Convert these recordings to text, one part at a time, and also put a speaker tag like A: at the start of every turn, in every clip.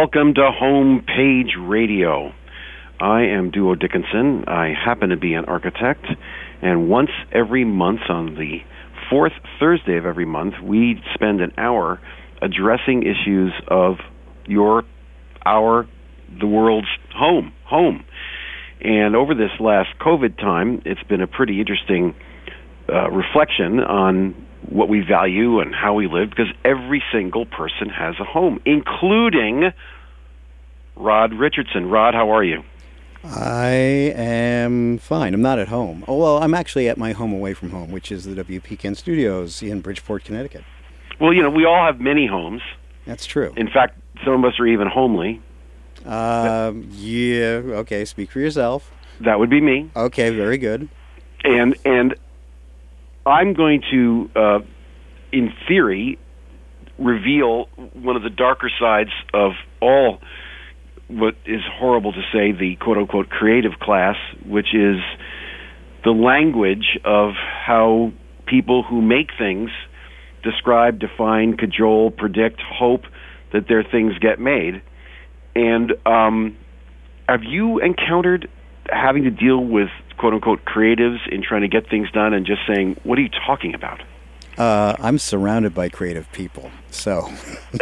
A: welcome to Homepage Radio. I am Duo Dickinson. I happen to be an architect, and once every month on the fourth Thursday of every month, we spend an hour addressing issues of your, our, the world's home, home. And over this last COVID time, it's been a pretty interesting uh, reflection on what we value and how we live because every single person has a home, including Rod Richardson. Rod, how are you?
B: I am fine. I'm not at home. Oh, well, I'm actually at my home away from home, which is the WPKN Studios in Bridgeport, Connecticut.
A: Well, you know, we all have many homes.
B: That's true.
A: In fact, some of us are even homely.
B: Uh, yeah. Okay. Speak for yourself.
A: That would be me.
B: Okay. Very good.
A: And and I'm going to, uh, in theory, reveal one of the darker sides of all what is horrible to say the quote unquote creative class, which is the language of how people who make things describe, define, cajole, predict, hope that their things get made. And um, have you encountered having to deal with quote unquote creatives in trying to get things done and just saying, "What are you talking about?"
B: Uh, I'm surrounded by creative people, so.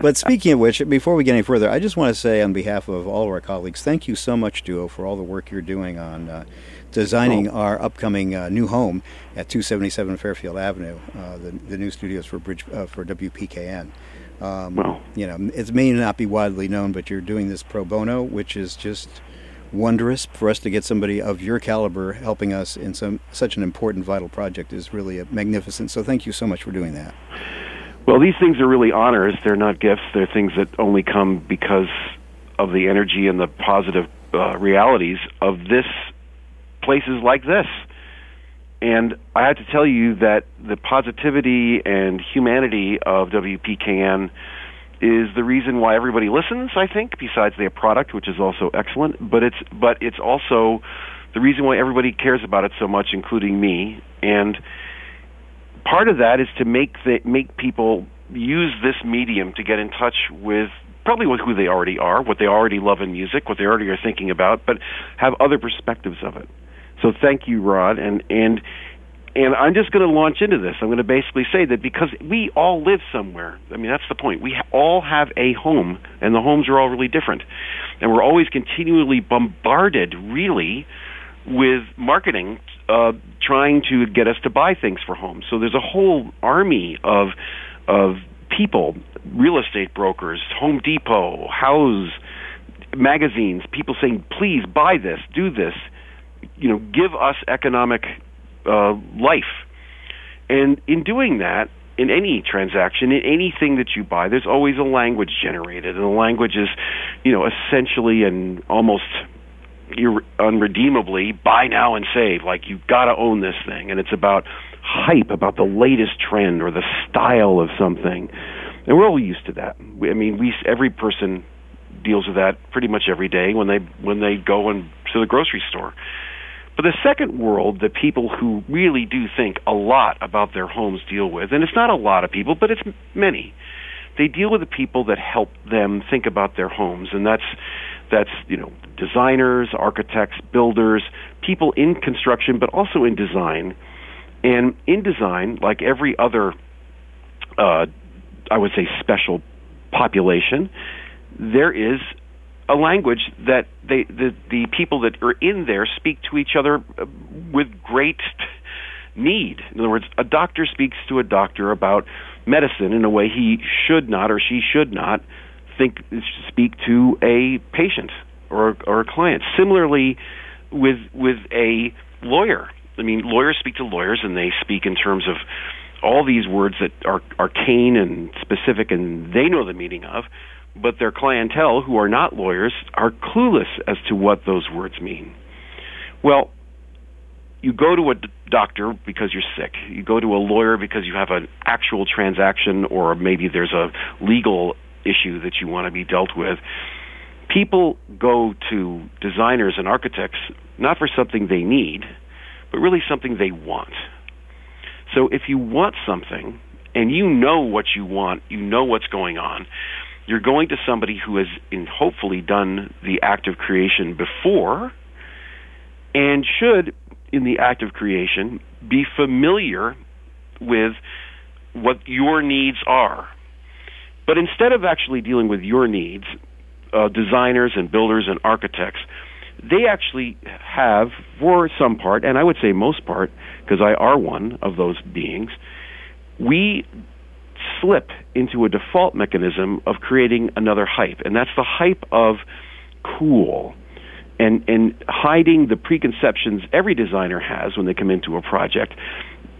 B: but speaking of which, before we get any further, I just want to say on behalf of all of our colleagues, thank you so much, Duo, for all the work you're doing on uh, designing oh. our upcoming uh, new home at 277 Fairfield Avenue, uh, the, the new studios for Bridge uh, for WPKN. Um, well, you know, it may not be widely known, but you're doing this pro bono, which is just wondrous. For us to get somebody of your caliber helping us in some such an important, vital project is really magnificent. So, thank you so much for doing that.
A: Well, these things are really honors. They're not gifts. They're things that only come because of the energy and the positive uh, realities of this places like this. And I have to tell you that the positivity and humanity of WPKN is the reason why everybody listens. I think, besides their product, which is also excellent, but it's but it's also the reason why everybody cares about it so much, including me. And part of that is to make the, make people use this medium to get in touch with probably with who they already are, what they already love in music, what they already are thinking about, but have other perspectives of it. So thank you, Rod, and and and I'm just going to launch into this. I'm going to basically say that because we all live somewhere. I mean, that's the point. We all have a home, and the homes are all really different, and we're always continually bombarded, really, with marketing uh, trying to get us to buy things for homes. So there's a whole army of of people, real estate brokers, Home Depot, Houzz, magazines, people saying, "Please buy this, do this." you know, give us economic uh, life. And in doing that, in any transaction, in anything that you buy, there's always a language generated, and the language is, you know, essentially and almost ir- unredeemably buy now and save. Like you've got to own this thing, and it's about hype, about the latest trend or the style of something, and we're all used to that. I mean, we every person deals with that pretty much every day when they when they go and to the grocery store. But the second world that people who really do think a lot about their homes deal with, and it's not a lot of people, but it's many. They deal with the people that help them think about their homes, and that's that's you know designers, architects, builders, people in construction, but also in design. And in design, like every other, uh, I would say, special population, there is a language that they the the people that are in there speak to each other uh, with great need. In other words, a doctor speaks to a doctor about medicine in a way he should not or she should not think speak to a patient or or a client. Similarly, with with a lawyer. I mean, lawyers speak to lawyers, and they speak in terms of all these words that are arcane and specific, and they know the meaning of but their clientele, who are not lawyers, are clueless as to what those words mean. Well, you go to a doctor because you're sick. You go to a lawyer because you have an actual transaction or maybe there's a legal issue that you want to be dealt with. People go to designers and architects not for something they need, but really something they want. So if you want something and you know what you want, you know what's going on, You're going to somebody who has in, hopefully done the act of creation before and should, in the act of creation, be familiar with what your needs are. But instead of actually dealing with your needs, uh, designers and builders and architects, they actually have, for some part, and I would say most part, because I are one of those beings, we slip into a default mechanism of creating another hype, and that's the hype of cool and and hiding the preconceptions every designer has when they come into a project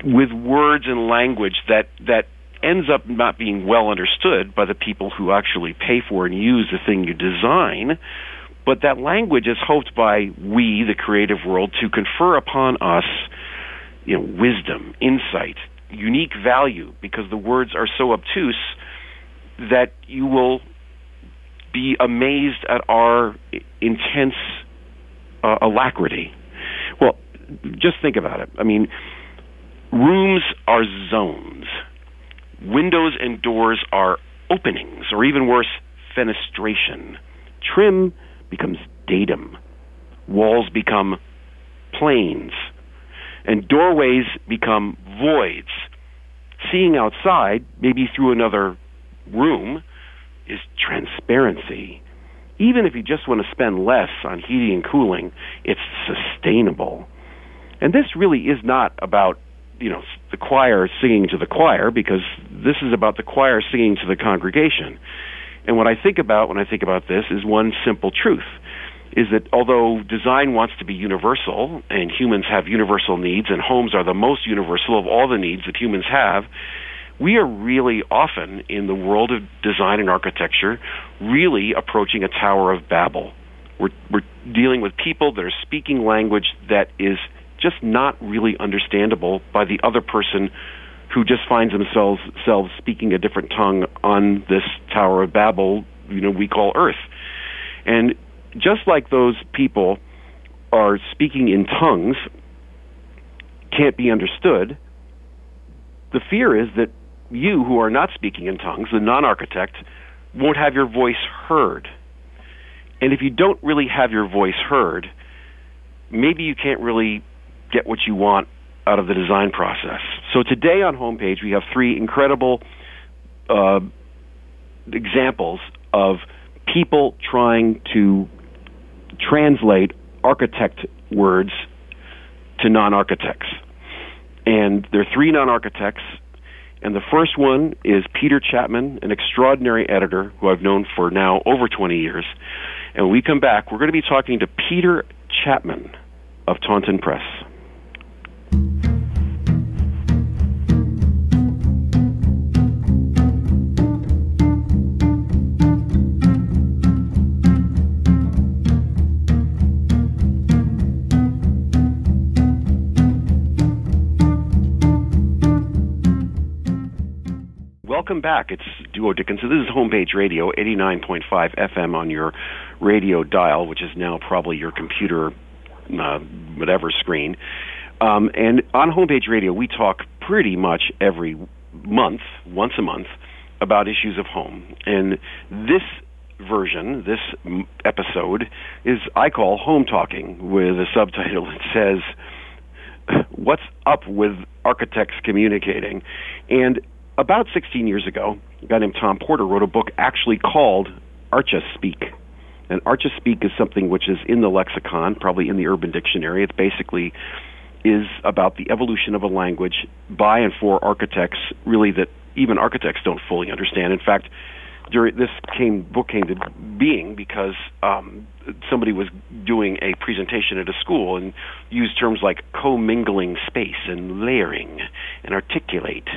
A: with words and language that that ends up not being well understood by the people who actually pay for and use the thing you design but that language is hoped by we the creative world to confer upon us you know wisdom insight unique value because the words are so obtuse that you will be amazed at our intense uh, alacrity. Well, just think about it. I mean, rooms are zones. Windows and doors are openings, or even worse, fenestration. Trim becomes datum. Walls become planes and doorways become voids. Seeing outside, maybe through another room, is transparency. Even if you just want to spend less on heating and cooling, it's sustainable. And this really is not about, you know, the choir singing to the choir because this is about the choir singing to the congregation. And what I think about when I think about this is one simple truth is that although design wants to be universal and humans have universal needs and homes are the most universal of all the needs that humans have, we are really often in the world of design and architecture really approaching a Tower of Babel. We're, we're dealing with people that are speaking language that is just not really understandable by the other person who just finds themselves, themselves speaking a different tongue on this Tower of Babel, you know, we call Earth. And just like those people are speaking in tongues can't be understood, the fear is that you, who are not speaking in tongues, the non architect, won't have your voice heard. And if you don't really have your voice heard, maybe you can't really get what you want out of the design process. So today on homepage we have three incredible uh, examples of people trying to translate architect words to non architects. And there are three non architects, and the first one is Peter Chapman, an extraordinary editor who I've known for now over 20 years. And when we come back, we're going to be talking to Peter Chapman of Taunton Press. Welcome back. It's Duo Dickinson. This is Homepage Radio, 89.5 FM on your radio dial, which is now probably your computer, uh, whatever screen. Um, and on Homepage Radio, we talk pretty much every month, once a month, about issues of home. And this version, this episode, is I call Home Talking with a subtitle that says, What's Up with Architects Communicating? And about 16 years ago, a guy named Tom Porter wrote a book actually called Archa Speak. And Archispeak is something which is in the lexicon, probably in the Urban Dictionary. It basically is about the evolution of a language by and for architects, really that even architects don't fully understand. In fact, during this came book came to being because um, somebody was doing a presentation at a school and used terms like commingling space and layering and articulate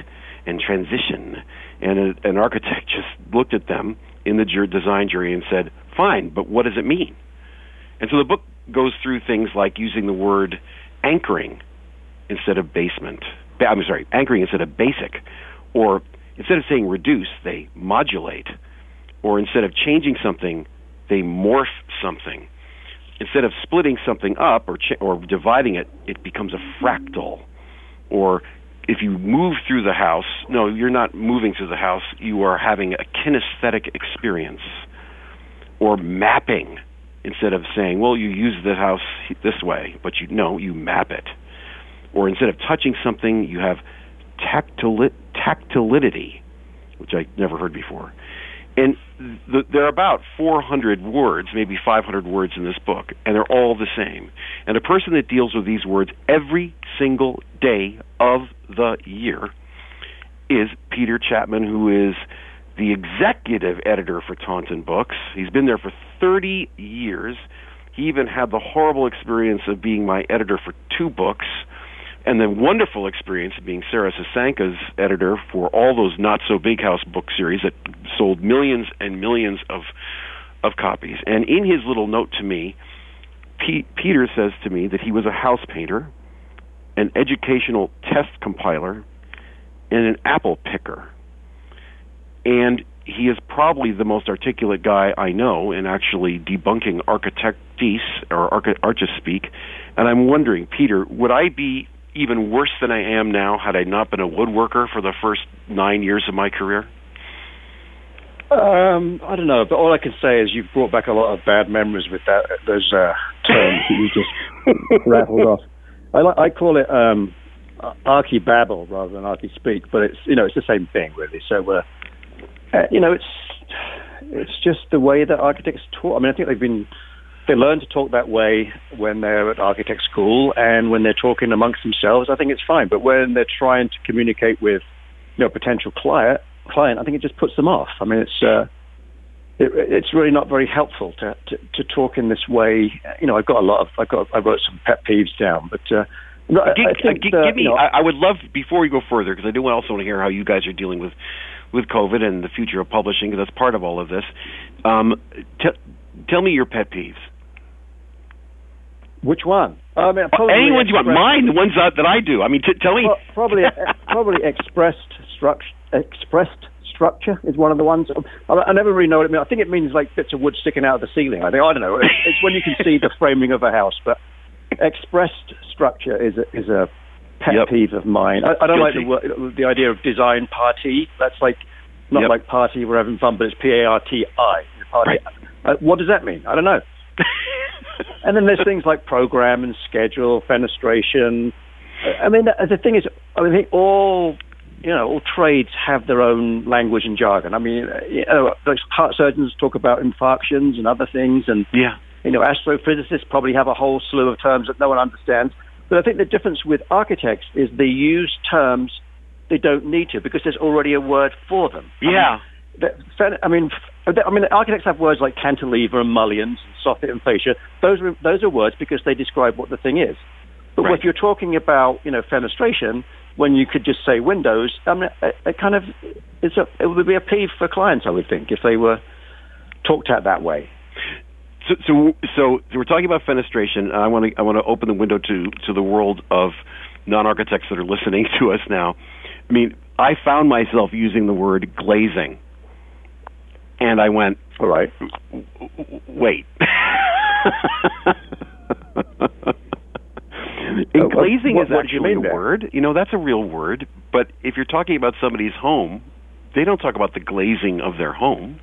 A: and transition. And a, an architect just looked at them in the jur- design jury and said, "Fine, but what does it mean?" And so the book goes through things like using the word anchoring instead of basement. I'm sorry, anchoring instead of basic, or instead of saying reduce, they modulate, or instead of changing something, they morph something. Instead of splitting something up or ch- or dividing it, it becomes a fractal, or if you move through the house, no, you're not moving through the house. You are having a kinesthetic experience or mapping instead of saying, well, you use the house this way, but you know, you map it. Or instead of touching something, you have tactili- tactility, which I never heard before. And the, there are about 400 words, maybe 500 words in this book, and they're all the same. And a person that deals with these words every single day of the year is Peter Chapman, who is the executive editor for Taunton Books. He's been there for 30 years. He even had the horrible experience of being my editor for two books and the wonderful experience of being Sarah Susanka's editor for all those not so big house book series that sold millions and millions of of copies. And in his little note to me, Peter says to me that he was a house painter, an educational test compiler, and an apple picker. And he is probably the most articulate guy I know in actually debunking architectese or arch- speak. And I'm wondering, Peter, would I be even worse than I am now had I not been a woodworker for the first nine years of my career?
C: Um, I don't know, but all I can say is you've brought back a lot of bad memories with that those uh, terms that you just rattled off. I, I call it um, archibabble rather than archispeak, but it's you know it's the same thing really. So uh, uh, you know it's it's just the way that architects talk. I mean, I think they've been they learn to talk that way when they're at architect school and when they're talking amongst themselves. I think it's fine, but when they're trying to communicate with you know potential client, client, I think it just puts them off. I mean, it's uh, it, it's really not very helpful to, to, to talk in this way. You know, I've got a lot of I've got I wrote some pet peeves down, but. Uh,
A: give, I think, give, uh, give me. You know, I, I would love before we go further because I do also want to hear how you guys are dealing with with COVID and the future of publishing because that's part of all of this. Um, t- tell me your pet peeves.
C: Which one? I
A: mean, any ones you want. Mine, the ones that, that I do. I mean, t- tell me.
C: probably, probably expressed structure. Expressed structure is one of the ones. I, I never really know what it means. I think it means like bits of wood sticking out of the ceiling. I think I don't know. It's, it's when you can see the framing of a house, but expressed structure is a, is a pet yep. peeve of mine. I, I don't Guilty. like the the idea of design parti. That's like not yep. like party we're having fun, but it's P A R T I. Parti. Right. Uh, what does that mean? I don't know. and then there's things like program and schedule, fenestration. I mean, the, the thing is, I mean, all you know, all trades have their own language and jargon. I mean, you know, heart surgeons talk about infarctions and other things, and
A: yeah,
C: you know, astrophysicists probably have a whole slew of terms that no one understands. But I think the difference with architects is they use terms they don't need to because there's already a word for them.
A: Yeah.
C: I mean, I mean, architects have words like cantilever and mullions, and soffit and fascia. Those are those are words because they describe what the thing is. But right. if you're talking about, you know, fenestration, when you could just say windows, I mean, it, it kind of it's a it would be a peeve for clients, I would think, if they were talked at that way.
A: So, so, so we're talking about fenestration. I want to I want to open the window to to the world of non-architects that are listening to us now. I mean, I found myself using the word glazing and I went,
C: all right,
A: wait. And glazing
C: what,
A: is actually a word. You know, that's a real word. But if you're talking about somebody's home, they don't talk about the glazing of their home.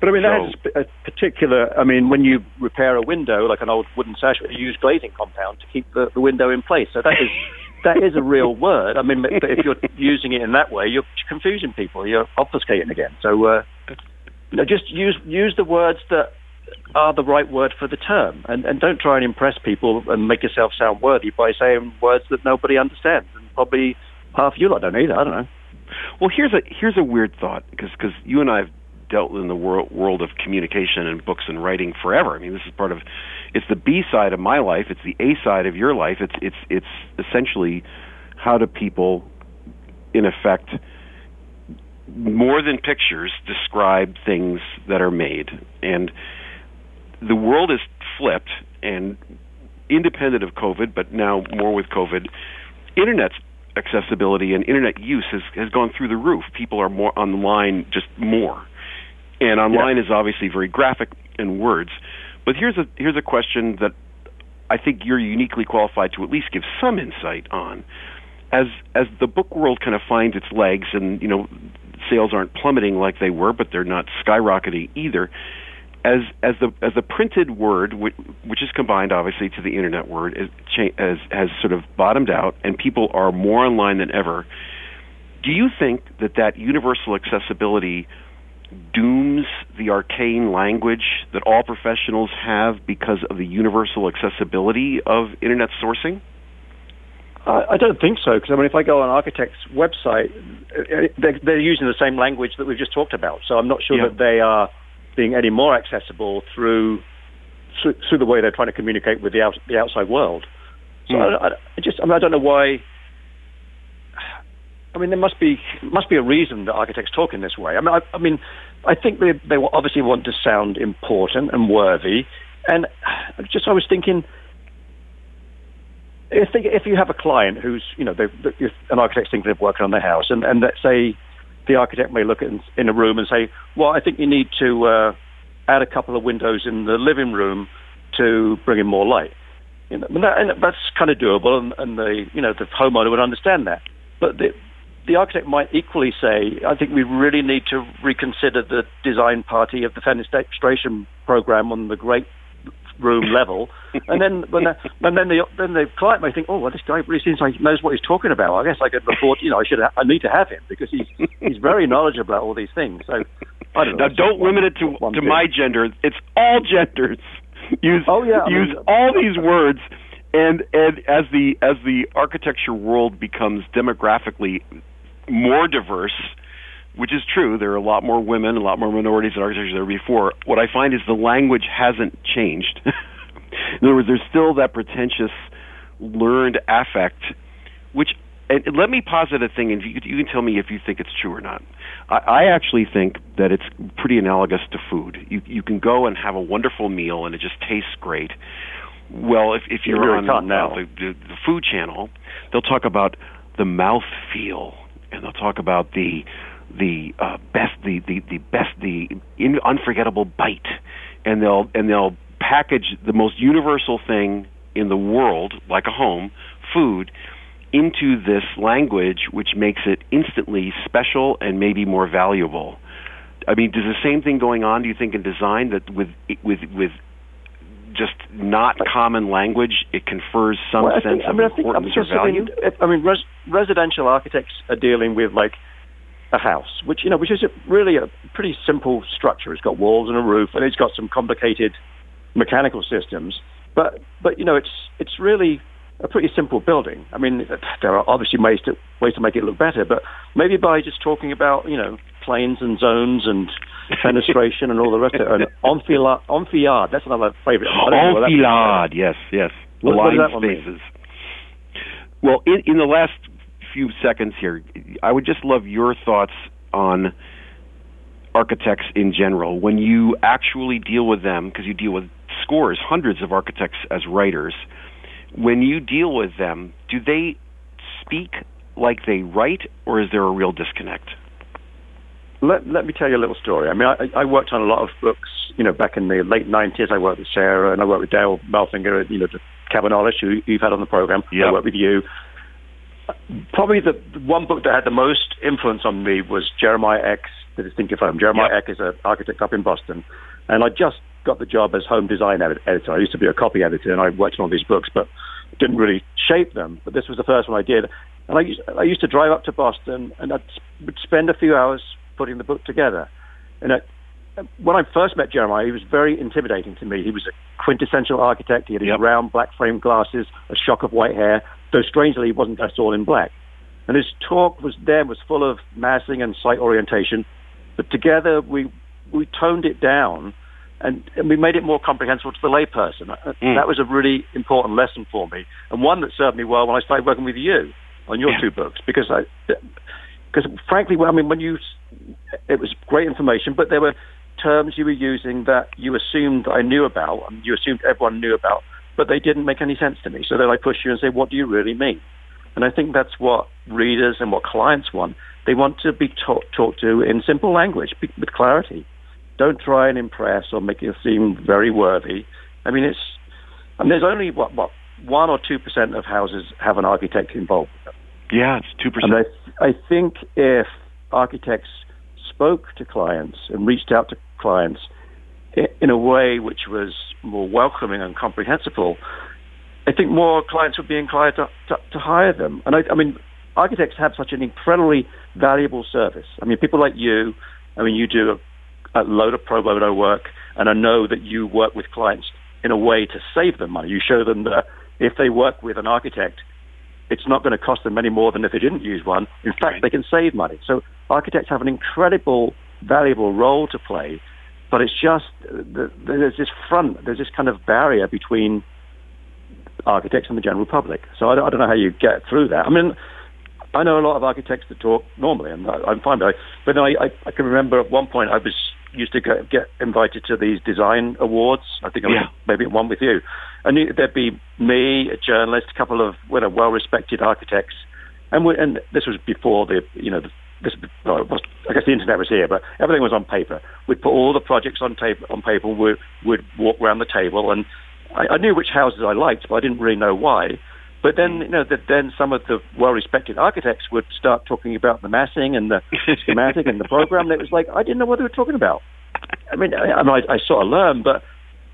C: But I mean, so, that's a particular. I mean, when you repair a window, like an old wooden sash, you use glazing compound to keep the, the window in place. So that is that is a real word. I mean, but if you're using it in that way, you're confusing people. You're obfuscating again. So, uh, you know, just use use the words that are the right word for the term, and, and don't try and impress people and make yourself sound worthy by saying words that nobody understands, and probably half you lot don't either. I don't know.
A: Well, here's a here's a weird thought because because you and I have dealt in the world world of communication and books and writing forever. I mean, this is part of it's the B side of my life. It's the A side of your life. It's it's it's essentially how do people, in effect, more than pictures, describe things that are made and the world is flipped and independent of COVID, but now more with COVID, internet accessibility and internet use has has gone through the roof. People are more online, just more, and online yeah. is obviously very graphic in words. But here's a here's a question that I think you're uniquely qualified to at least give some insight on. as as the book world kind of finds its legs, and you know, sales aren't plummeting like they were, but they're not skyrocketing either. As as the as the printed word, which, which is combined obviously to the internet word, is, has has sort of bottomed out, and people are more online than ever. Do you think that that universal accessibility dooms the arcane language that all professionals have because of the universal accessibility of internet sourcing?
C: I don't think so, because I mean, if I go on Architect's website, uh, they're, they're, using the same language that we've just talked about. So I'm not sure yeah. that they are being any more accessible through through, through the way they're trying to communicate with the out, the outside world. So mm. I, I, just, I mean, I don't know why. I mean, there must be must be a reason that architects talk in this way. I mean, I, I mean, I think they they obviously want to sound important and worthy, and just I was thinking if they, if you have a client who's you know they, they, an architect's thinking of working on their house, and and let's say the architect may look in, in a room and say, well, I think you need to uh, add a couple of windows in the living room to bring in more light. You know, and, that, and that's kind of doable, and, and the you know the homeowner would understand that. But the the architect might equally say, I think we really need to reconsider the design parti of the fenestration program on the great room level, and then when the, and then the then the client may think, oh, well, this guy really seems like he knows what he's talking about. I guess I could afford, you know, I should ha- I need to have him because he's he's very knowledgeable about all these things. So I don't know.
A: Now, don't limit it to to my gender. It's all genders. Use
C: oh yeah,
A: use
C: mean,
A: all these words. And and as the as the architecture world becomes demographically more diverse, which is true. There are a lot more women, a lot more minorities in architecture than there before. What I find is the language hasn't changed. in other words, there's still that pretentious learned affect, which and let me posit a thing, and you, you can tell me if you think it's true or not. I, I actually think that it's pretty analogous to food. You you can go and have a wonderful meal, and it just tastes great. Well, if if you're,
C: you're
A: on the, the, the food channel, they'll talk about the mouth feel, and they'll talk about the the uh, best, the, the, the best, the in, unforgettable bite, and they'll and they'll package the most universal thing in the world, like a home, food, into this language, which makes it instantly special and maybe more valuable. I mean, does the same thing going on? Do you think in design that with with with just not common language, it confers some
C: well,
A: sense
C: think, I mean,
A: of importance
C: or
A: value?
C: I mean, res- residential architects are dealing with like a house, which you know, which is a, really a pretty simple structure. It's got walls and a roof, and it's got some complicated mechanical systems. But but you know, it's it's really a pretty simple building. I mean, there are obviously ways to ways to make it look better, but maybe by just talking about you know planes and zones and fenestration and all the rest of it. And enfilade, enfilade that's another favorite.
A: Enfilade, yes, yes. The
C: what,
A: line
C: what
A: spaces.
C: Mean?
A: Well, in, in the last few seconds here, I would just love your thoughts on architects in general. When you actually deal with them, because you deal with scores, hundreds of architects as writers, when you deal with them, do they speak like they write, or is there a real disconnect?
C: Let, let me tell you a little story. I mean, I, I worked on a lot of books, you know, back in the late 90s. I worked with Sarah and I worked with Dale Mulfinger, you know, Kevin Olish, who you've had on the program.
A: Yep.
C: I worked with you probably the, one book that had the most influence on me was Jeremiah Eck, The Distinctive Home. Jeremiah
A: yep.
C: Eck is an architect up in Boston, and I just got the job as home design editor. I used to be a copy editor, and I worked on all these books, but didn't really shape them. But this was the first one I did, and I used, I used to drive up to Boston, and I would spend a few hours putting the book together. And I, when I first met Jeremiah, he was very intimidating to me. He was a quintessential architect. He had his
A: yep.
C: round black frame glasses, a shock of white hair, though strangely he wasn't dressed all in black. And his talk was then was full of massing and site orientation, but together we we toned it down and, and we made it more comprehensible to the layperson. Mm. That was a really important lesson for me, and one that served me well when I started working with you on your
A: yeah.
C: two books because I because frankly, well, I mean, when you it was great information, but there were terms you were using that you assumed I knew about and you assumed everyone knew about, but they didn't make any sense to me. So then I push you and say, what do you really mean? And I think that's what readers and what clients want. They want to be talk, talked to in simple language with clarity. Don't try and impress or make it seem very worthy. I mean, it's and there's only what what one or two percent of houses have an architect involved.
A: Yeah, it's two percent.
C: And I, I think if architects spoke to clients and reached out to clients in a way which was more welcoming and comprehensible, I think more clients would be inclined to, to, to hire them. And I, I mean, architects have such an incredibly valuable service. I mean, people like you, I mean, you do a, a load of pro bono work, and I know that you work with clients in a way to save them money. You show them that if they work with an architect, it's not going to cost them any more than if they didn't use one. In fact, right. they can save money. So architects have an incredible, valuable role to play, but it's just there's this front, there's this kind of barrier between architects and the general public. So I don't, I don't know how you get through that. I mean, I know a lot of architects that talk normally, and I, am fine. But, I, but I, I, I, can remember at one point I was used to get, get invited to these design awards. I think I was yeah. maybe one with you, and there'd be me, a journalist, a couple of you know, well-respected architects, and we, and this was before the you know the, this well, was, I guess the internet was here, but everything was on paper. We'd put all the projects on tape on paper. We'd, we'd walk around the table, and I, I knew which houses I liked, but I didn't really know why. But then, you know, that then some of the well-respected architects would start talking about the massing and the schematic and the program. And it was like I didn't know what they were talking about. I mean, I, I, I sort of learned, but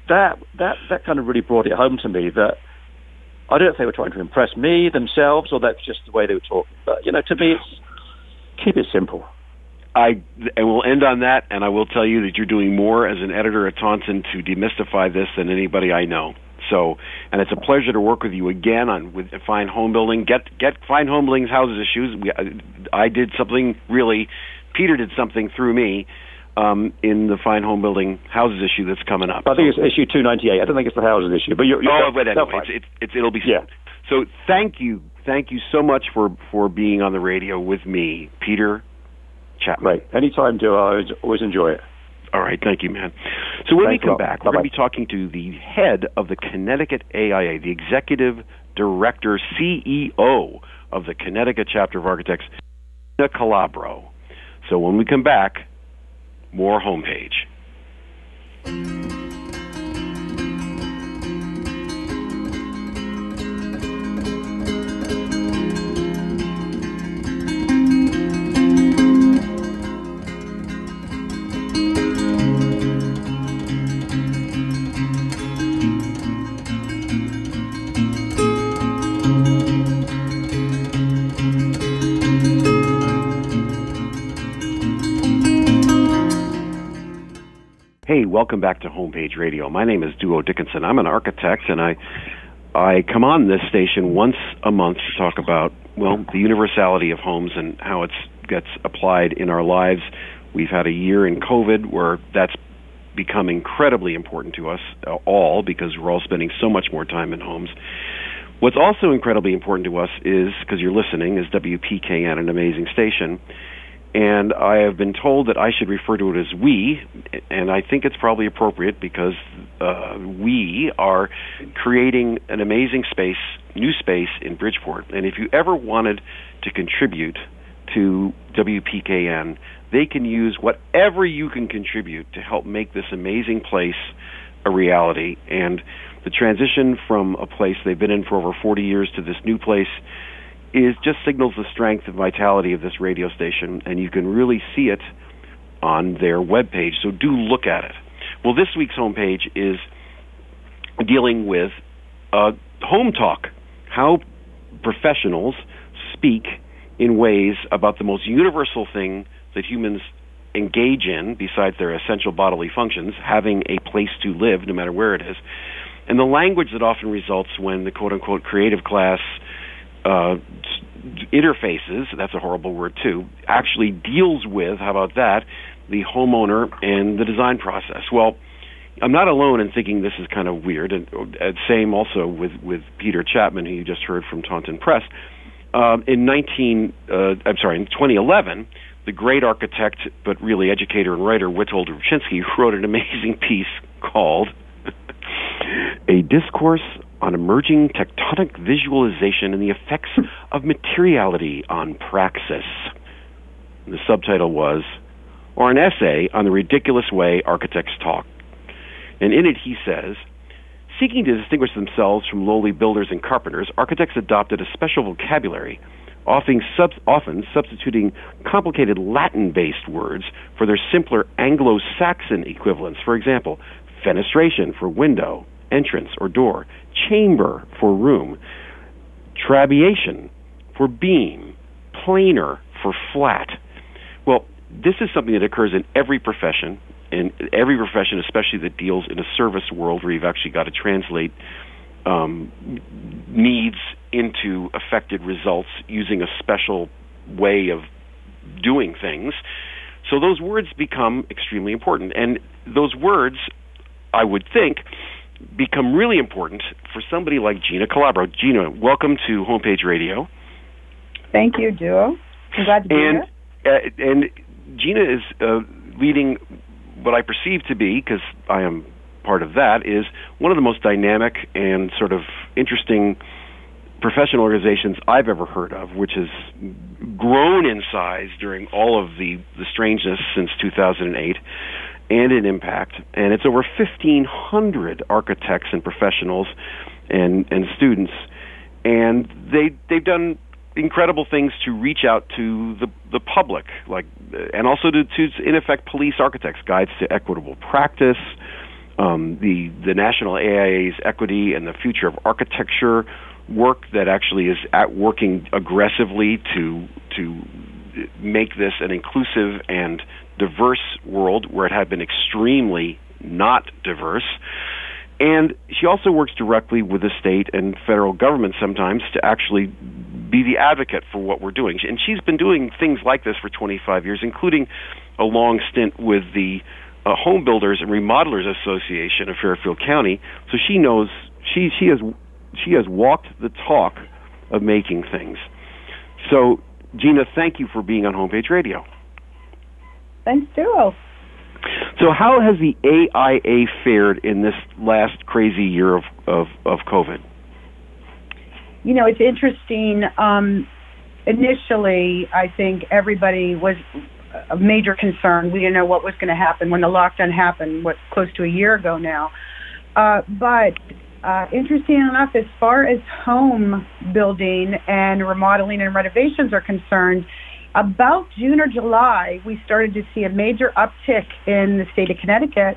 C: that that that kind of really brought it home to me that I don't know if they were trying to impress me themselves or that's just the way they were talking. But you know, to me, it's keep it simple.
A: I and we'll end on that, and I will tell you that you're doing more as an editor at Taunton to demystify this than anybody I know. So, and it's a pleasure to work with you again on with Fine Homebuilding. Get get Fine Homebuilding's houses issues. We, I did something really. Peter did something through me um, in the Fine Homebuilding houses issue that's coming up.
C: I think it's issue 298. I don't think it's the houses issue, but you're, you're
A: oh, but anyway, it's, it's, it's, it'll be yeah. So thank you, thank you so much for for being on the radio with me, Peter Chapman.
C: Right, anytime, Joe. I always, always enjoy it.
A: All right, thank you, man. So when Thanks we come back, we're going to be talking to the head of the Connecticut AIA, the executive director, CEO of the Connecticut chapter of architects, Calabro. So when we come back, more homepage. Hey, welcome back to Homepage Radio. My name is Duo Dickinson. I'm an architect, and I I come on this station once a month to talk about well the universality of homes and how it gets applied in our lives. We've had a year in COVID where that's become incredibly important to us uh, all because we're all spending so much more time in homes. What's also incredibly important to us is because you're listening is WPKN, an amazing station and I have been told that I should refer to it as we, and I think it's probably appropriate because uh, we are creating an amazing space, new space in Bridgeport. And if you ever wanted to contribute to WPKN, they can use whatever you can contribute to help make this amazing place a reality. And the transition from a place they've been in for over 40 years to this new place is just signals the strength and vitality of this radio station, and you can really see it on their webpage. So do look at it. Well, this week's homepage is dealing with uh, home talk, how professionals speak in ways about the most universal thing that humans engage in, besides their essential bodily functions, having a place to live, no matter where it is, and the language that often results when the quote unquote creative class uh, interfaces, that's a horrible word too, actually deals with, how about that, the homeowner and the design process. Well, I'm not alone in thinking this is kind of weird, and, and same also with, with Peter Chapman, who you just heard from Taunton Press. Um, in 19, uh, I'm sorry, in 2011, the great architect but really educator and writer Witold Rybczynski wrote an amazing piece called "A Discourse on emerging tectonic visualization and the effects of materiality on praxis. The subtitle was, or an essay on the ridiculous way architects talk. And in it he says, Seeking to distinguish themselves from lowly builders and carpenters, architects adopted a special vocabulary often, sub- often substituting complicated Latin based words for their simpler Anglo Saxon equivalents. For example, fenestration for window, entrance, or door, chamber for room, trabeation for beam, planar for flat. Well, this is something that occurs in every profession, in every profession, especially that deals in a service world where you've actually got to translate um, needs into affected results using a special way of doing things. So those words become extremely important. And those words, I would think, become really important for somebody like Gina Calabro. Gina, welcome to Homepage Radio.
D: Thank you, Duo. I'm glad to be
A: and,
D: here.
A: Uh, and Gina is uh, leading what I perceive to be, because I am part of that, is one of the most dynamic and sort of interesting professional organizations I've ever heard of, which has grown in size during all of the, the strangeness since 2008 and in impact. And it's over 1,500 architects and professionals and, and students. And they, they've done incredible things to reach out to the the public, like, and also to, to in effect police architects, guides to equitable practice, um, the the national AIA's equity and the future of architecture work that actually is at working aggressively to to make this an inclusive and diverse world where it had been extremely not diverse. And she also works directly with the state and federal government sometimes to actually be the advocate for what we're doing. And she's been doing things like this for 25 years, including a long stint with the uh, Home Builders and Remodelers Association of Fairfield County. So she knows she she has she has walked the talk of making things. So Gina, thank you for being on Homepage Radio.
D: Thanks, Duo.
A: So, how has the AIA fared in this last crazy year of, of, of COVID?
D: You know, it's interesting. Um, initially, I think everybody was a major concern. We didn't know what was going to happen when the lockdown happened, what close to a year ago now. Uh, but uh, interesting enough, as far as home building and remodeling and renovations are concerned, about June or July, we started to see a major uptick in the state of Connecticut.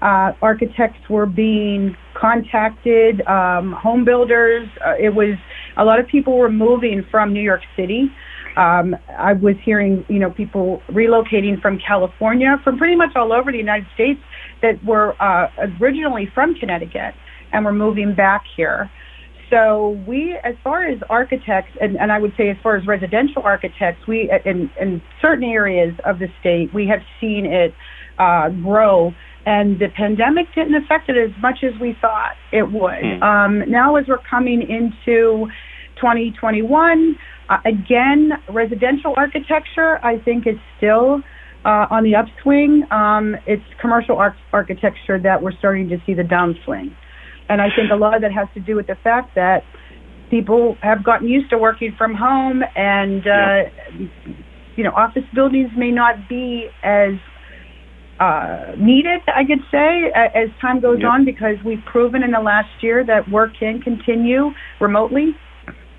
D: Uh, architects were being contacted, um, home builders. Uh, it was a lot of people were moving from New York City. Um, I was hearing, you know, people relocating from California, from pretty much all over the United States that were uh, originally from Connecticut and were moving back here. So we, as far as architects, and, and I would say as far as residential architects, we in, in certain areas of the state, we have seen it uh, grow, and the pandemic didn't affect it as much as we thought it would. Mm. Um, now, as we're coming into 2021, uh, again, residential architecture, I think, is still uh, on the upswing. Um, it's commercial ar- architecture that we're starting to see the downswing. And I think a lot of that has to do with the fact that people have gotten used to working from home and, uh, you know, office buildings may not be as uh, needed, I could say, as time goes yep. on because we've proven in the last year that work can continue remotely.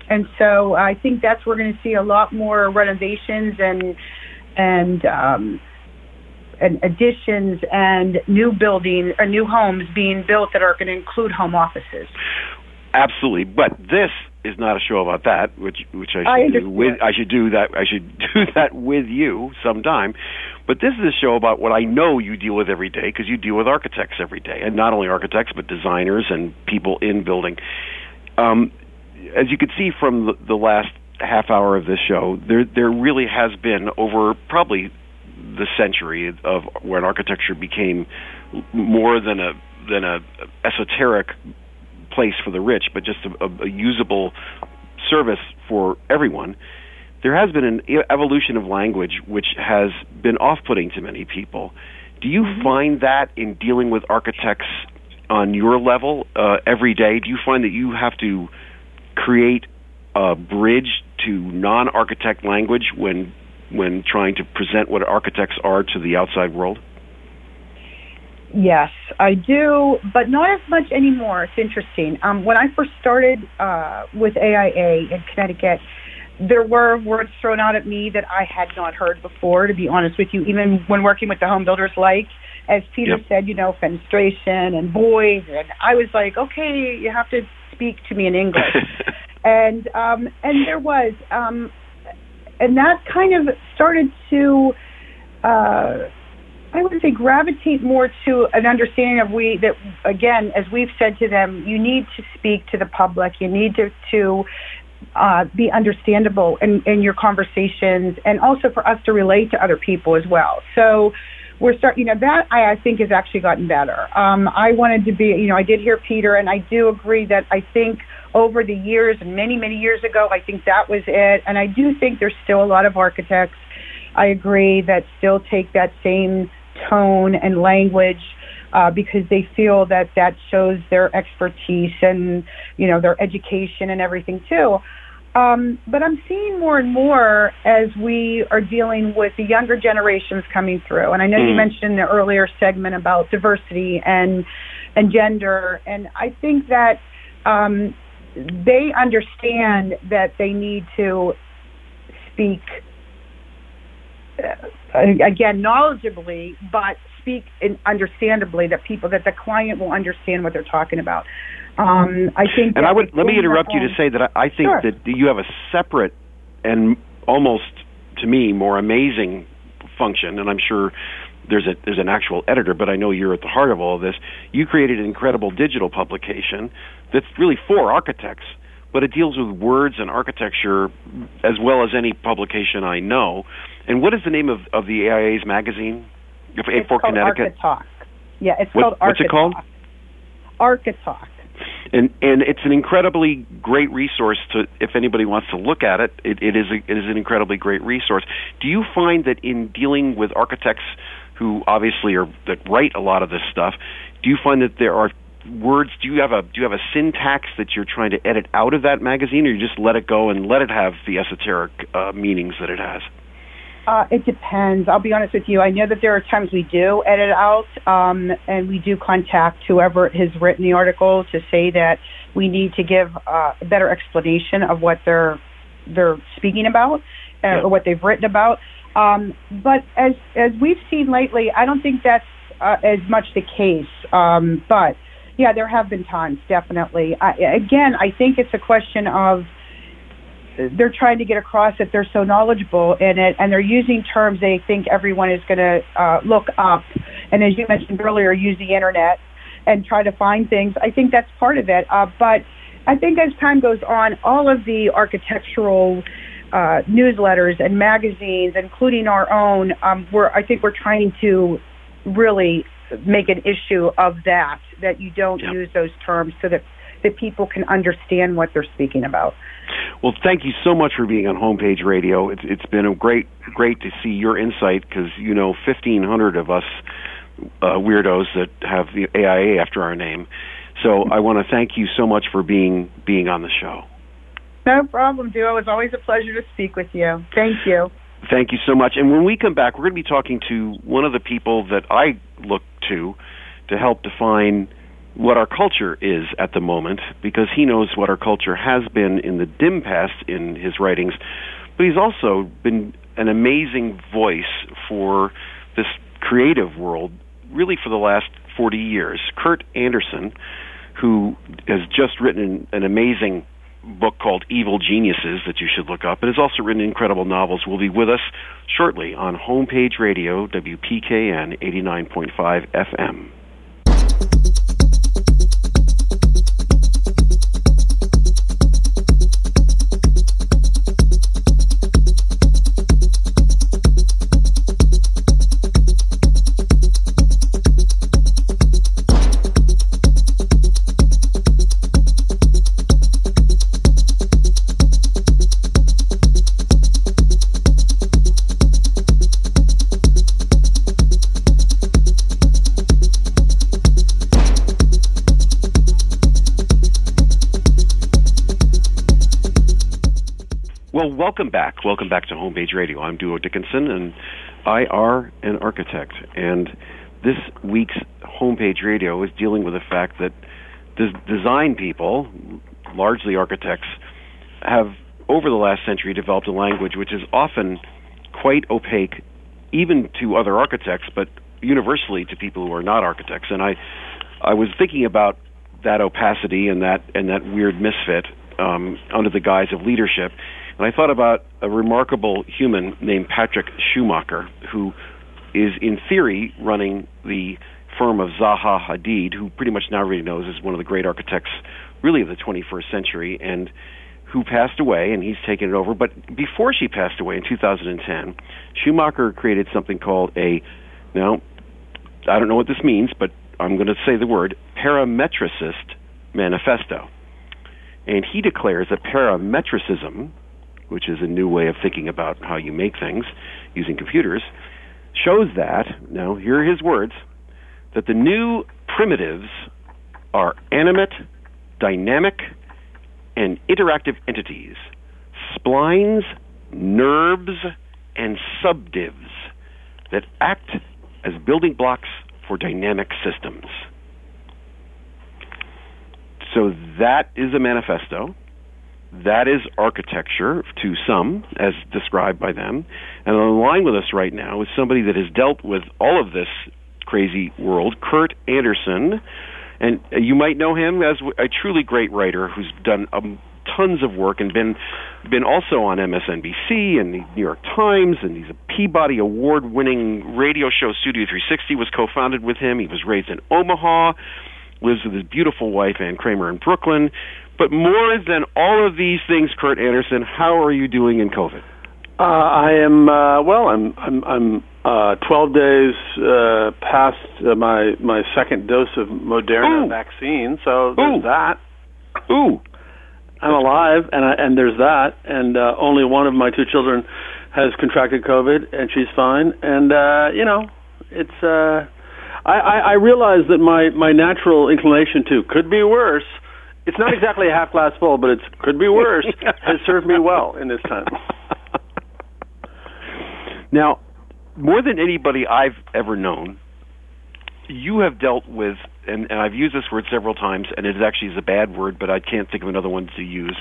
D: And so I think that's where we're going to see a lot more renovations and and um, and additions and new building or new homes being built that are going to include home offices.
A: Absolutely, but this is not a show about that, which which I should
D: I
A: do with I should do that I should do that with you sometime. But this is a show about what I know you deal with every day because you deal with architects every day, and not only architects but designers and people in building. Um, as you could see from the, the last half hour of this show, there there really has been over probably the century of when architecture became more than a than a esoteric place for the rich, but just a, a, a usable service for everyone. There has been an evolution of language which has been off-putting to many people. Do you mm-hmm. find that in dealing with architects on your level uh, every day? Do you find that you have to create a bridge to non-architect language when when trying to present what architects are to the outside world?
D: Yes, I do, but not as much anymore. It's interesting. Um, when I first started uh, with AIA in Connecticut, there were words thrown out at me that I had not heard before, to be honest with you, even when working with the home builders, like, as Peter
A: Yep.
D: said, you know, fenestration and voids. And I was like, okay, you have to speak to me in English. and um, and there was, um, and that kind of started to, uh, I would say, gravitate more to an understanding of we that again, as we've said to them, you need to speak to the public. You need to to uh, be understandable in, in your conversations, and also for us to relate to other people as well. So. We're starting, you know, that I, I think has actually gotten better. Um, I wanted to be, you know, I did hear Peter, and I do agree that I think over the years and many, many years ago, I think that was it. And I do think there's still a lot of architects, I agree, that still take that same tone and language uh, because they feel that that shows their expertise and, you know, their education and everything too. Um, but I'm seeing more and more as we are dealing with the younger generations coming through. And I know you
A: Mm.
D: mentioned in the earlier segment about diversity and and gender, and I think that um, they understand that they need to speak uh, again knowledgeably, but speak in understandably that people that the client will understand what they're talking about. Um, I think.
A: and I would let me interrupt you to say that I, I think
D: Sure.
A: that you have a separate and almost to me more amazing function, and I'm sure there's a there's an actual editor, but I know you're at the heart of all of this. You created an incredible digital publication that's really for architects, but it deals with words and architecture as well as any publication I know. And what is the name of, of the AIA's magazine for,
D: It's
A: for
D: called
A: Connecticut?
D: Architalk. Yeah, it's
A: What-
D: called
A: what's it called?
D: Architalk.
A: and and it's an incredibly great resource to if anybody wants to look at it it, it is a, it is an incredibly great resource do you find that in dealing with architects who obviously are that write a lot of this stuff do you find that there are words do you have a do you have a syntax that you're trying to edit out of that magazine or you just let it go and let it have the esoteric uh, meanings that it has
D: Uh, it depends. I'll be honest with you. I know that there are times we do edit out, um, and we do contact whoever has written the article to say that we need to give uh, a better explanation of what they're they're speaking about uh,
A: Yeah.
D: or what they've written about. Um, but as as we've seen lately, I don't think that's uh, as much the case. Um, but yeah, there have been times, definitely. I, again, I think it's a question of they're trying to get across that they're so knowledgeable in it and they're using terms they think everyone is going to uh, look up and as you mentioned earlier use the internet and try to find things i think that's part of it uh, but i think as time goes on all of the architectural uh, newsletters and magazines including our own um, we're i think we're trying to really make an issue of that that you don't use those terms so that that people can understand what they're speaking about
A: Well, thank you so much for being on Homepage Radio. It's it's been a great great to see your insight because you know fifteen hundred of us uh, weirdos that have the AIA after our name. So I want to thank you so much for being being on the show.
D: No problem, Duo. It's always a pleasure to speak with you. Thank you.
A: Thank you so much. And when we come back, we're going to be talking to one of the people that I look to to help define what our culture is at the moment because he knows what our culture has been in the dim past in his writings, but he's also been an amazing voice for this creative world really for the last 40 years. Kurt Andersen, who has just written an amazing book called Evil Geniuses that you should look up, and has also written incredible novels, will be with us shortly on Homepage Radio, WPKN 89.5 FM. Welcome back. Welcome back to Homepage Radio. I'm Duo Dickinson, and I are an architect. And this week's Homepage Radio is dealing with the fact that des- design people, largely architects, have over the last century, developed a language which is often quite opaque, even to other architects, but universally to people who are not architects. And I, I was thinking about that opacity and that and that weird misfit um, under the guise of leadership. And I thought about a remarkable human named Patrick Schumacher, who is in theory running the firm of Zaha Hadid, who pretty much now everybody knows is one of the great architects, really of the 21st century, and who passed away, and he's taken it over. But before she passed away in 2010, Schumacher created something called a now I don't know what this means, but I'm going to say the word parametricist manifesto. And he declares that parametricism, which is a new way of thinking about how you make things using computers, shows that, now here are his words, that the new primitives are animate, dynamic, and interactive entities, splines, NURBS, and subdivs that act as building blocks for dynamic systems. So that is a manifesto. That is architecture to some, as described by them. And on the line with us right now is somebody that has dealt with all of this crazy world, Kurt Andersen. And you might know him as a truly great writer who's done um, tons of work and been been also on MSNBC and the New York Times, and he's a Peabody Award-winning radio show. Studio 360 was co-founded with him. He was raised in Omaha, lives with his beautiful wife Anne Kreamer in Brooklyn. But more than all of these things, Kurt Andersen, how are you doing in COVID?
E: Uh, I am uh, well. I'm I'm I'm uh, 12 days uh, past uh, my my second dose of Moderna
A: Ooh.
E: vaccine, so there's
A: Ooh.
E: that.
A: Ooh,
E: I'm alive, and I, and there's that, and uh, only one of my two children has contracted COVID, and she's fine. And uh, you know, it's uh, I, I, I realize that my my natural inclination to could be worse. It's not exactly a half glass full, but it could be worse. has served me well in this time.
A: Now, more than anybody I've ever known, you have dealt with, and, and I've used this word several times, and it actually is a bad word, but I can't think of another one to use.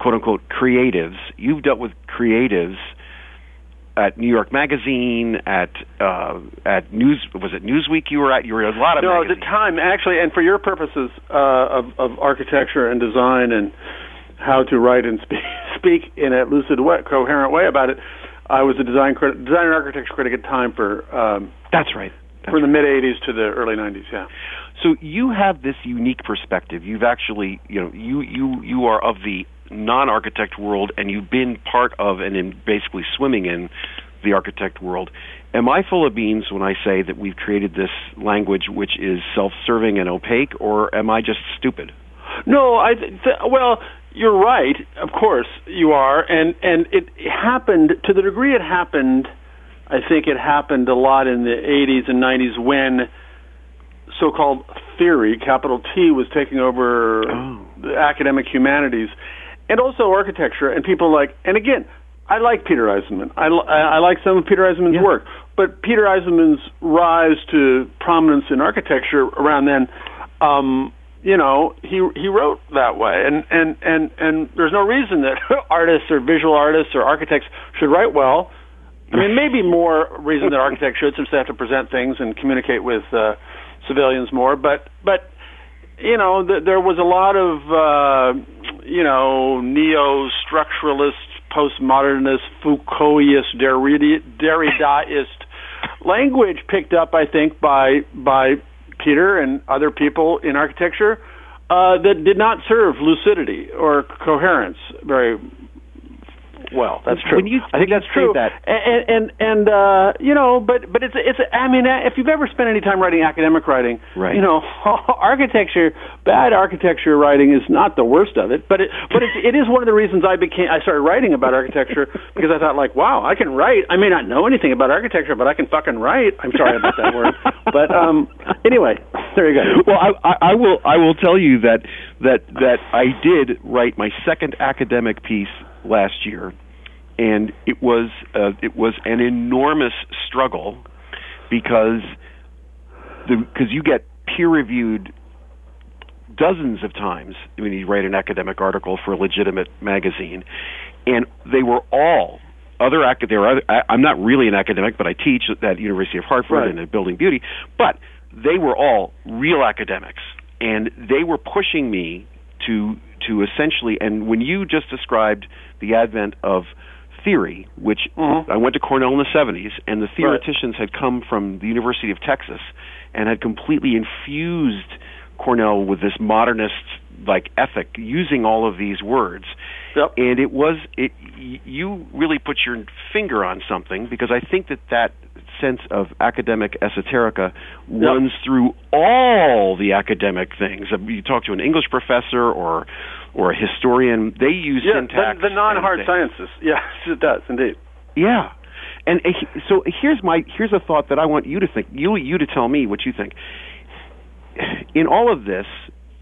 A: "Quote unquote" creatives. You've dealt with creatives at New York Magazine, at uh, at News. Was it Newsweek? You were at. You were at a lot of.
E: No, the time actually, and for your purposes uh, of, of architecture and design and how to write and speak, speak in a lucid, way, coherent way about it, I was a design crit- design and architecture critic at time for um,
A: That's right. That's
E: from the
A: right.
E: mid '80s to the early '90s. Yeah.
A: So you have this unique perspective. You've actually, you know, you you you are of the non-architect world, and you've been part of and in basically swimming in the architect world. Am I full of beans when I say that we've created this language which is self-serving and opaque, or am I just stupid?
E: No, I th- th- well, you're right. Of course, you are, and and it happened to the degree it happened. I think it happened a lot in the 80s and 90s when so-called theory, capital T, was taking over
A: Oh.
E: the academic humanities, and also architecture. And people like, and again, I like Peter Eisenman. I, li- I like some of Peter Eisenman's
A: Yeah.
E: work, but Peter Eisenman's rise to prominence in architecture around then, um, you know, he he wrote that way, and and and and there's no reason that artists or visual artists or architects should write well. I mean, maybe more reason that architects should, since they have to present things and communicate with uh, civilians more. But but you know, th- there was a lot of uh, you know neo-structuralist, postmodernist, Foucaultist, Derrida- Derridaist language picked up, I think, by by Peter and other people in architecture uh, that did not serve lucidity or coherence very well. That's true.
A: When you-
E: I think that's true.
A: that-
E: and and and uh, you know, but but it's it's. I mean, uh, if you've ever spent any time writing academic writing,
A: Right.
E: you know, architecture, bad architecture writing is not the worst of it. But it but it, it is one of the reasons I became I started writing about architecture because I thought like, wow, I can write. I may not know anything about architecture, but I can fucking write. I'm sorry about that word, but um, anyway, there you go.
A: well, I, I, I will. I will tell you that that that I did write my second academic piece last year, and it was uh, it was an enormous struggle because the because you get peer reviewed dozens of times when you write an academic article for a legitimate magazine, and they were all other acad- there are other, I, I'm not really an academic, but I teach at University of Hartford
E: Right.
A: and at Building Beauty. But they were all real academics, and they were pushing me to to essentially. And when you just described the advent of theory, which
E: Mhm.
A: I went to Cornell in the 70s, and the theoreticians had come from the University of Texas and had completely infused Cornell with this modernist like ethic, using all of these words.
E: Yep.
A: And it was it. y- You really put your finger on something because I think that that sense of academic esoterica runs through all the academic things. Uh, You talk to an English professor or or a historian; they use
E: Yeah,
A: syntax.
E: the, the non-hard sciences. Yes, it does indeed.
A: Yeah, and uh, so here's my here's a thought that I want you to think. You you to tell me what you think. In all of this,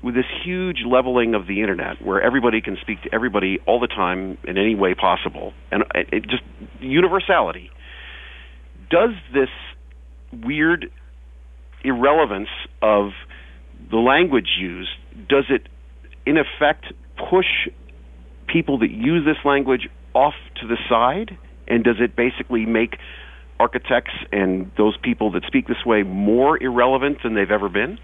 A: with this huge leveling of the internet, where everybody can speak to everybody all the time in any way possible, and it, it just universality, does this weird irrelevance of the language used does it in effect push people that use this language off to the side and does it basically make architects and those people that speak this way more irrelevant than they've ever been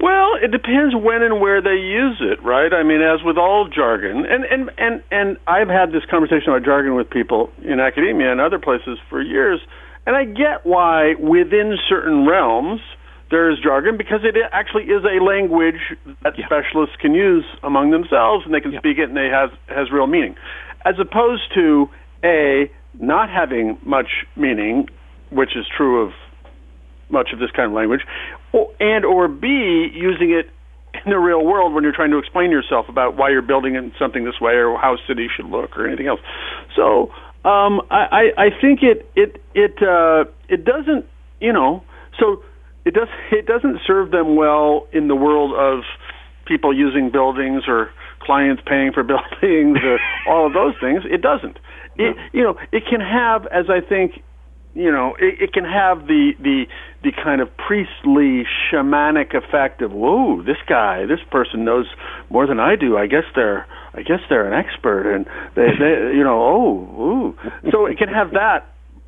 E: Well, it depends when and where they use it, right? I mean, as with all jargon, and and and and I've had this conversation about jargon with people in academia and other places for years, and I get why within certain realms there is jargon because it actually is a language that
A: Yeah.
E: specialists can use among themselves, and they can
A: Yeah.
E: speak it, and it has has real meaning, as opposed to a not having much meaning, which is true of much of this kind of language, or, and or B using it in the real world when you're trying to explain yourself about why you're building something this way or how a city should look or anything else. So um, I, I I think it it it uh, it doesn't you know so it does it doesn't serve them well in the world of people using buildings or clients paying for buildings or all of those things. It doesn't. It you know it can have as I think you know, it, it can have the the the kind of priestly shamanic effect of whoa, this guy, this person knows more than I do. I guess they're I guess they're an expert, and they, they you know, oh, ooh. So it can have that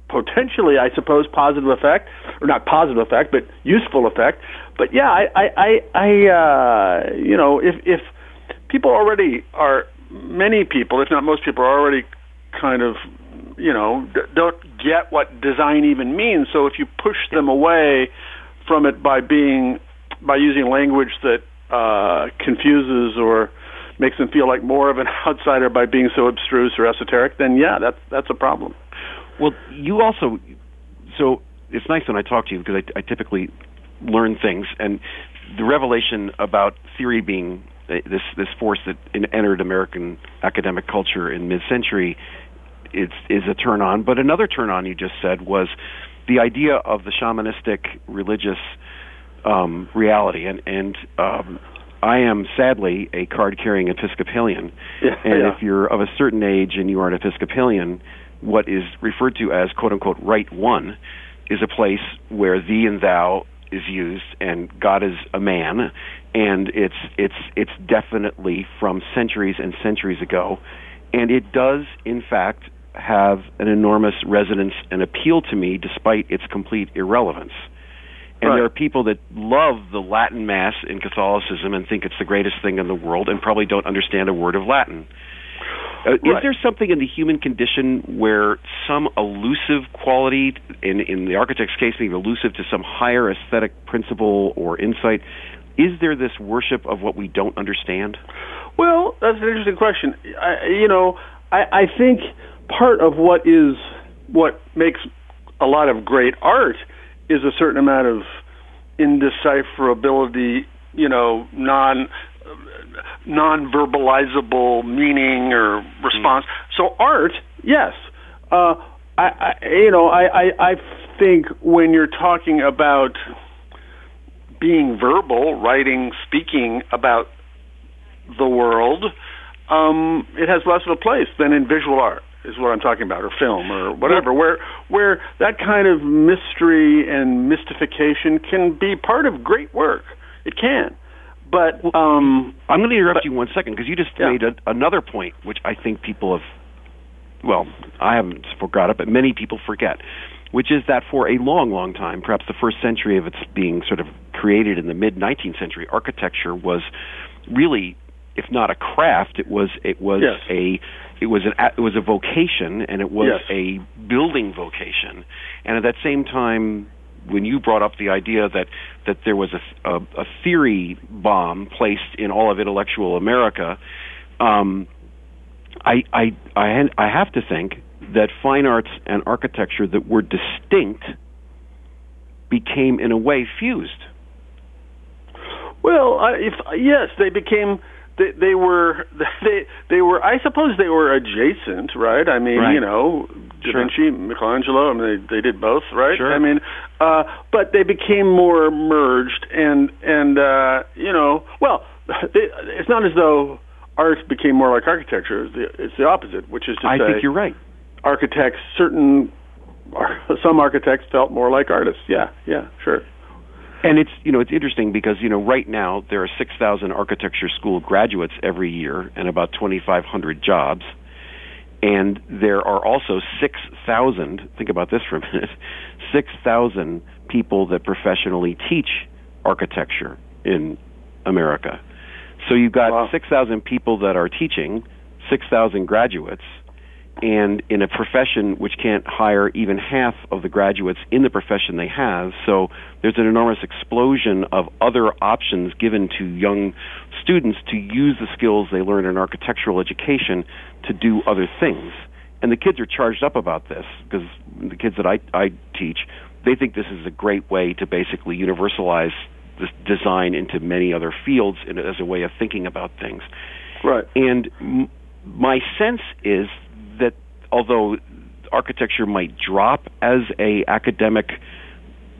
E: potentially, I suppose, positive effect, or not positive effect, but useful effect. But yeah, I I I, I uh, you know, if if people already are many people, if not most people, are already kind of you know don't get what design even means. So if you push them away from it by being by using language that uh, confuses or makes them feel like more of an outsider by being so abstruse or esoteric, then yeah, that's that's a problem.
A: Well, you also, so it's nice when I talk to you because I, I typically learn things, and the revelation about theory being uh, this this force that entered American academic culture in mid-century is is a turn on. But another turn on you just said was the idea of the shamanistic religious um, reality, and and um, I am sadly a card-carrying Episcopalian,
E: Yeah,
A: and
E: yeah.
A: if you're of a certain age and you are an Episcopalian, what is referred to as "quote unquote" right one is a place where thee and thou is used, and God is a man, and it's it's it's definitely from centuries and centuries ago, and it does in fact have an enormous resonance and appeal to me, despite its complete irrelevance. And
E: Right.
A: there are people that love the Latin Mass in Catholicism and think it's the greatest thing in the world, and probably don't understand a word of Latin. Uh, Is there something in the human condition where some elusive quality, in in the architect's case, maybe elusive to some higher aesthetic principle or insight, is there this worship of what we don't understand?
E: Well, that's an interesting question. I, you know, I, I think part of what is what makes a lot of great art is a certain amount of indecipherability. You know, non non-verbalizable meaning or response. So art, yes. Uh, I, I, you know, I, I, I think when you're talking about being verbal, writing, speaking about the world, um, it has less of a place than in visual art. Is what I'm talking about, or film, or whatever, where where that kind of mystery and mystification can be part of great work. It can, but um,
A: I'm going to interrupt
E: But-
A: you one second because you just
E: Yeah.
A: made a, another point, which I think people have well, I haven't forgot it, but many people forget, which is that for a long, long time, perhaps the first century of its being sort of created in the mid 19th century, architecture was really, if not a craft, it was it was
E: Yes.
A: a it was an it was a vocation and it was
E: Yes.
A: a building vocation, and at that same time. When you brought up the idea that, that there was a, a, a theory bomb placed in all of intellectual America, um, I, I, I, I have to think that fine arts and architecture that were distinct became, in a way, fused.
E: Well, I, if yes, they became they, they were they they were I suppose they were adjacent, right? I mean,
A: Right.
E: you know, Da
A: Sure.
E: Vinci, Michelangelo, I mean, they they did both, right?
A: Sure.
E: I mean, uh, but they became more merged, and and uh, you know, well, they, it's not as though art became more like architecture. It's the, it's the opposite, which is to
A: I
E: say,
A: think you're right.
E: architects certain some architects felt more like artists. Yeah, yeah, sure.
A: And it's you know it's interesting because you know right now there are six thousand architecture school graduates every year and about twenty five hundred jobs, and there are also six thousand. Think about this for a minute: six thousand people that professionally teach architecture in America. So you've got
E: Wow.
A: six thousand people that are teaching, six thousand graduates, and in a profession which can't hire even half of the graduates in the profession they have. So there's an enormous explosion of other options given to young students to use the skills they learn in architectural education to do other things. And the kids are charged up about this because the kids that I, I teach, they think this is a great way to basically universalize this design into many other fields as a way of thinking about things.
E: Right.
A: And m- my sense is although architecture might drop as a academic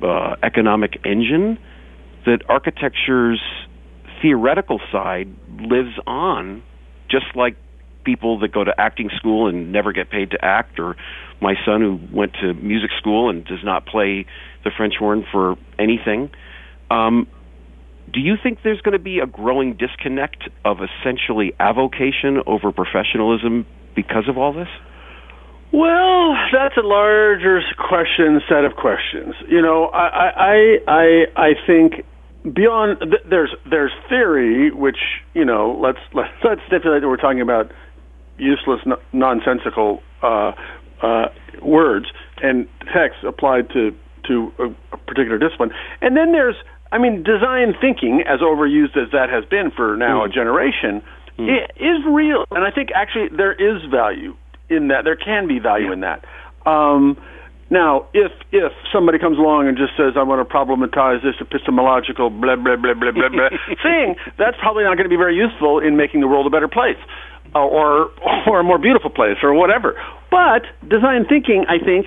A: uh, economic engine, that architecture's theoretical side lives on, just like people that go to acting school and never get paid to act, or my son who went to music school and does not play the French horn for anything. Um, do you think there's going to be a growing disconnect of essentially avocation over professionalism because of all this?
E: Well, that's a larger question, set of questions. You know, I, I, I, I think beyond th- there's there's theory, which you know, let's let's, let's stipulate that we're talking about useless, no- nonsensical uh, uh, words and texts applied to to a, a particular discipline, and then there's, I mean, design thinking, as overused as that has been for now a generation, i- is real, and I think actually there is value in that. There can be value in that. Um, now, if if somebody comes along and just says, "I want to problematize this epistemological blah blah blah blah blah blah," thing, that's probably not going to be very useful in making the world a better place, uh, or or a more beautiful place, or whatever. But design thinking, I think,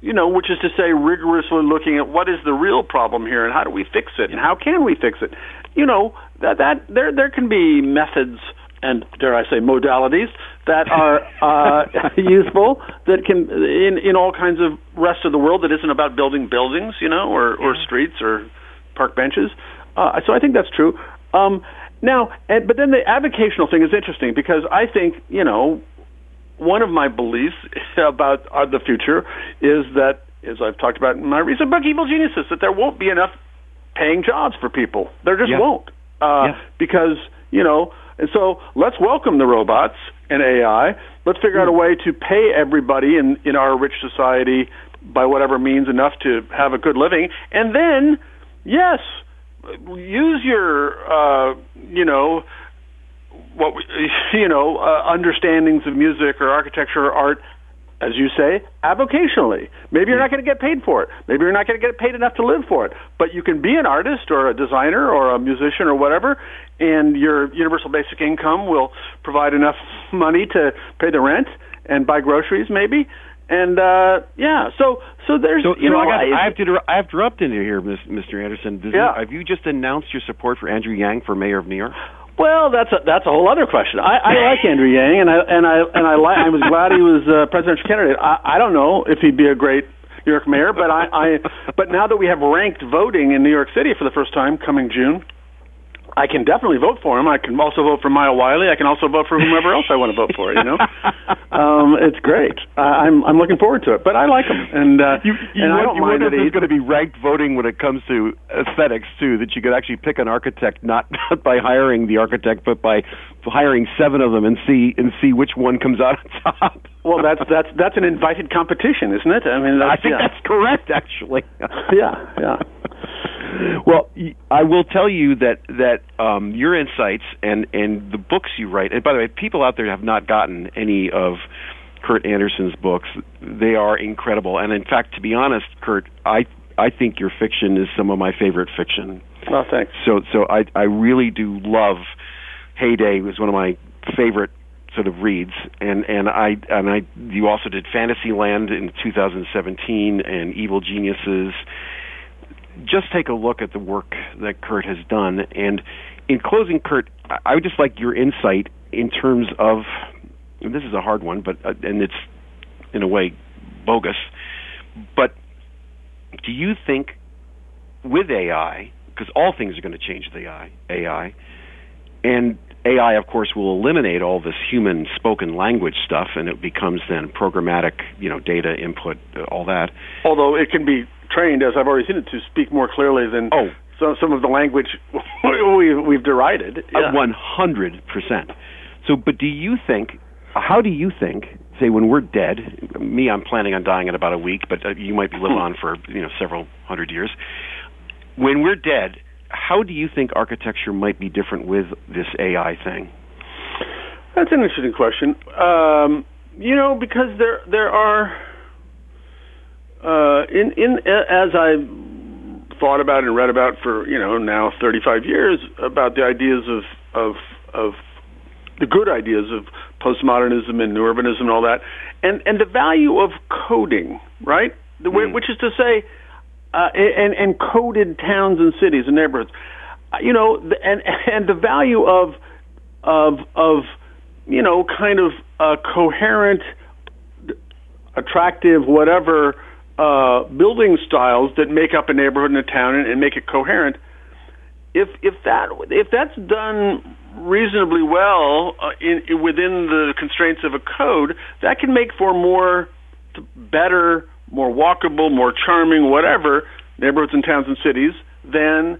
E: you know, which is to say, rigorously looking at what is the real problem here and how do we fix it and how can we fix it. You know, that that there there can be methods and dare I say modalities that are uh, useful that can in in all kinds of rest of the world that isn't about building buildings, you know, or or streets or park benches. Uh, so I think that's true. Um, now, and, but then the avocational thing is interesting because I think you know one of my beliefs about uh, the future is that, as I've talked about in my recent book, Evil Geniuses, that there won't be enough paying jobs for people. There just
A: Yeah.
E: won't. Uh,
A: Yeah.
E: Because, you know, and so let's welcome the robots and AI. Let's figure out a way to pay everybody in, in our rich society by whatever means enough to have a good living. And then, yes, use your, uh, you know, what we, you know uh, understandings of music or architecture or art as you say avocationally maybe you're not going to get paid for it maybe you're not going to get paid enough to live for it but you can be an artist or a designer or a musician or whatever and your universal basic income will provide enough money to pay the rent and buy groceries maybe and uh yeah so so there's
A: So,
E: you
A: so
E: know
A: I, got,
E: I-
A: have to I have to interrupt in here, Mr. Andersen. Does
E: Yeah.
A: have you just announced your support for Andrew Yang for mayor of New York?
E: Well, that's a that's a whole other question. I, I like Andrew Yang, and I and I and I like. I was glad he was uh, presidential candidate. I, I don't know if he'd be a great New York mayor, but I, I but now that we have ranked voting in New York City for the first time coming June, I can definitely vote for him. I can also vote for Maya Wiley. I can also vote for whomever else I want to vote for. You know, um, it's great. I, I'm I'm looking forward to it. But I like him, and uh,
A: You, you
E: and I
A: wonder-
E: don't
A: you
E: mind that
A: if
E: he.
A: there's going to be ranked voting when it comes to aesthetics too. That you could actually pick an architect not, not by hiring the architect, but by hiring seven of them and see and see which one comes out on top.
E: Well, that's that's that's an invited competition, isn't it? I mean,
A: I think
E: yeah.
A: that's correct, actually.
E: yeah, yeah.
A: Well, I will tell you that that um, your insights and and the books you write. And by the way, people out there have not gotten any of Kurt Andersen's books. They are incredible. And in fact, to be honest, Kurt, I I think your fiction is some of my favorite fiction.
E: Well, thanks.
A: So so I I really do love Heyday was one of my favorite sort of reads and and I and I you also did Fantasyland in 2017 and Evil Geniuses just take a look at the work that Kurt has done and in closing Kurt I- would just like your insight in terms of this is a hard one but uh, and it's in a way bogus but do you think with AI, because all things are going to change with AI, AI, and AI, of course, will eliminate all this human spoken language stuff, and it becomes then programmatic, you know, data input, uh, all that.
E: Although it can be trained, as I've already seen it, to speak more clearly than
A: Oh.
E: some some of the language we, we've derided. Yeah.
A: One hundred percent. So, but do you think? How do you think? Say when we're dead, me, I'm planning on dying in about a week, but uh, you might be living on for you know several hundred years. When we're dead, how do you think architecture might be different with this AI thing?
E: That's an interesting question. Um, you know, because there there are uh, in in as I thought about and read about for you know now 35 years about the ideas of of of the good ideas of postmodernism and new urbanism and all that, and and the value of coding, right? The, way Which is to say, uh, and and coded towns and cities and neighborhoods. Uh, You know, and and the value of of of you know kind of uh, coherent, attractive, whatever uh, building styles that make up a neighborhood and a town and, and make it coherent. If if that if that's done reasonably well uh, in, in, within the constraints of a code, that can make for more better, more walkable, more charming, whatever neighborhoods and towns and cities than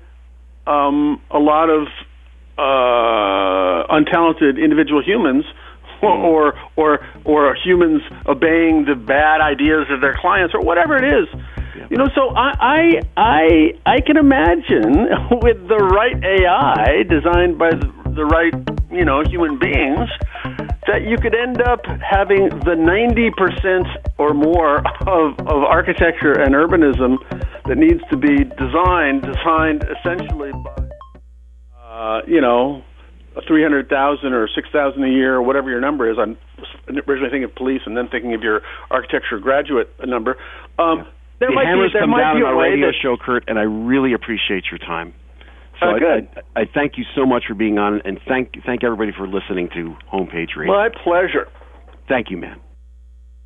E: um, a lot of uh, untalented individual humans or, or or humans obeying the bad ideas of their clients or whatever it is. You know, so I I I, I can imagine with the right AI designed by the, the right you know human beings that you could end up having the 90% or more of, of architecture and urbanism that needs to be designed, designed essentially by, uh, you know, 300,000 or 6,000 a year or whatever your number is. I'm originally thinking of police and then thinking of your architecture graduate number. Um, there
A: the
E: might
A: hammers
E: be, there
A: come
E: might
A: down
E: be
A: on
E: way
A: radio
E: that,
A: show, Kurt, and I really appreciate your time. So I,
E: good.
A: I, I thank you so much for being on, and thank thank everybody for listening to Homepage Radio.
E: My pleasure.
A: Thank you, man.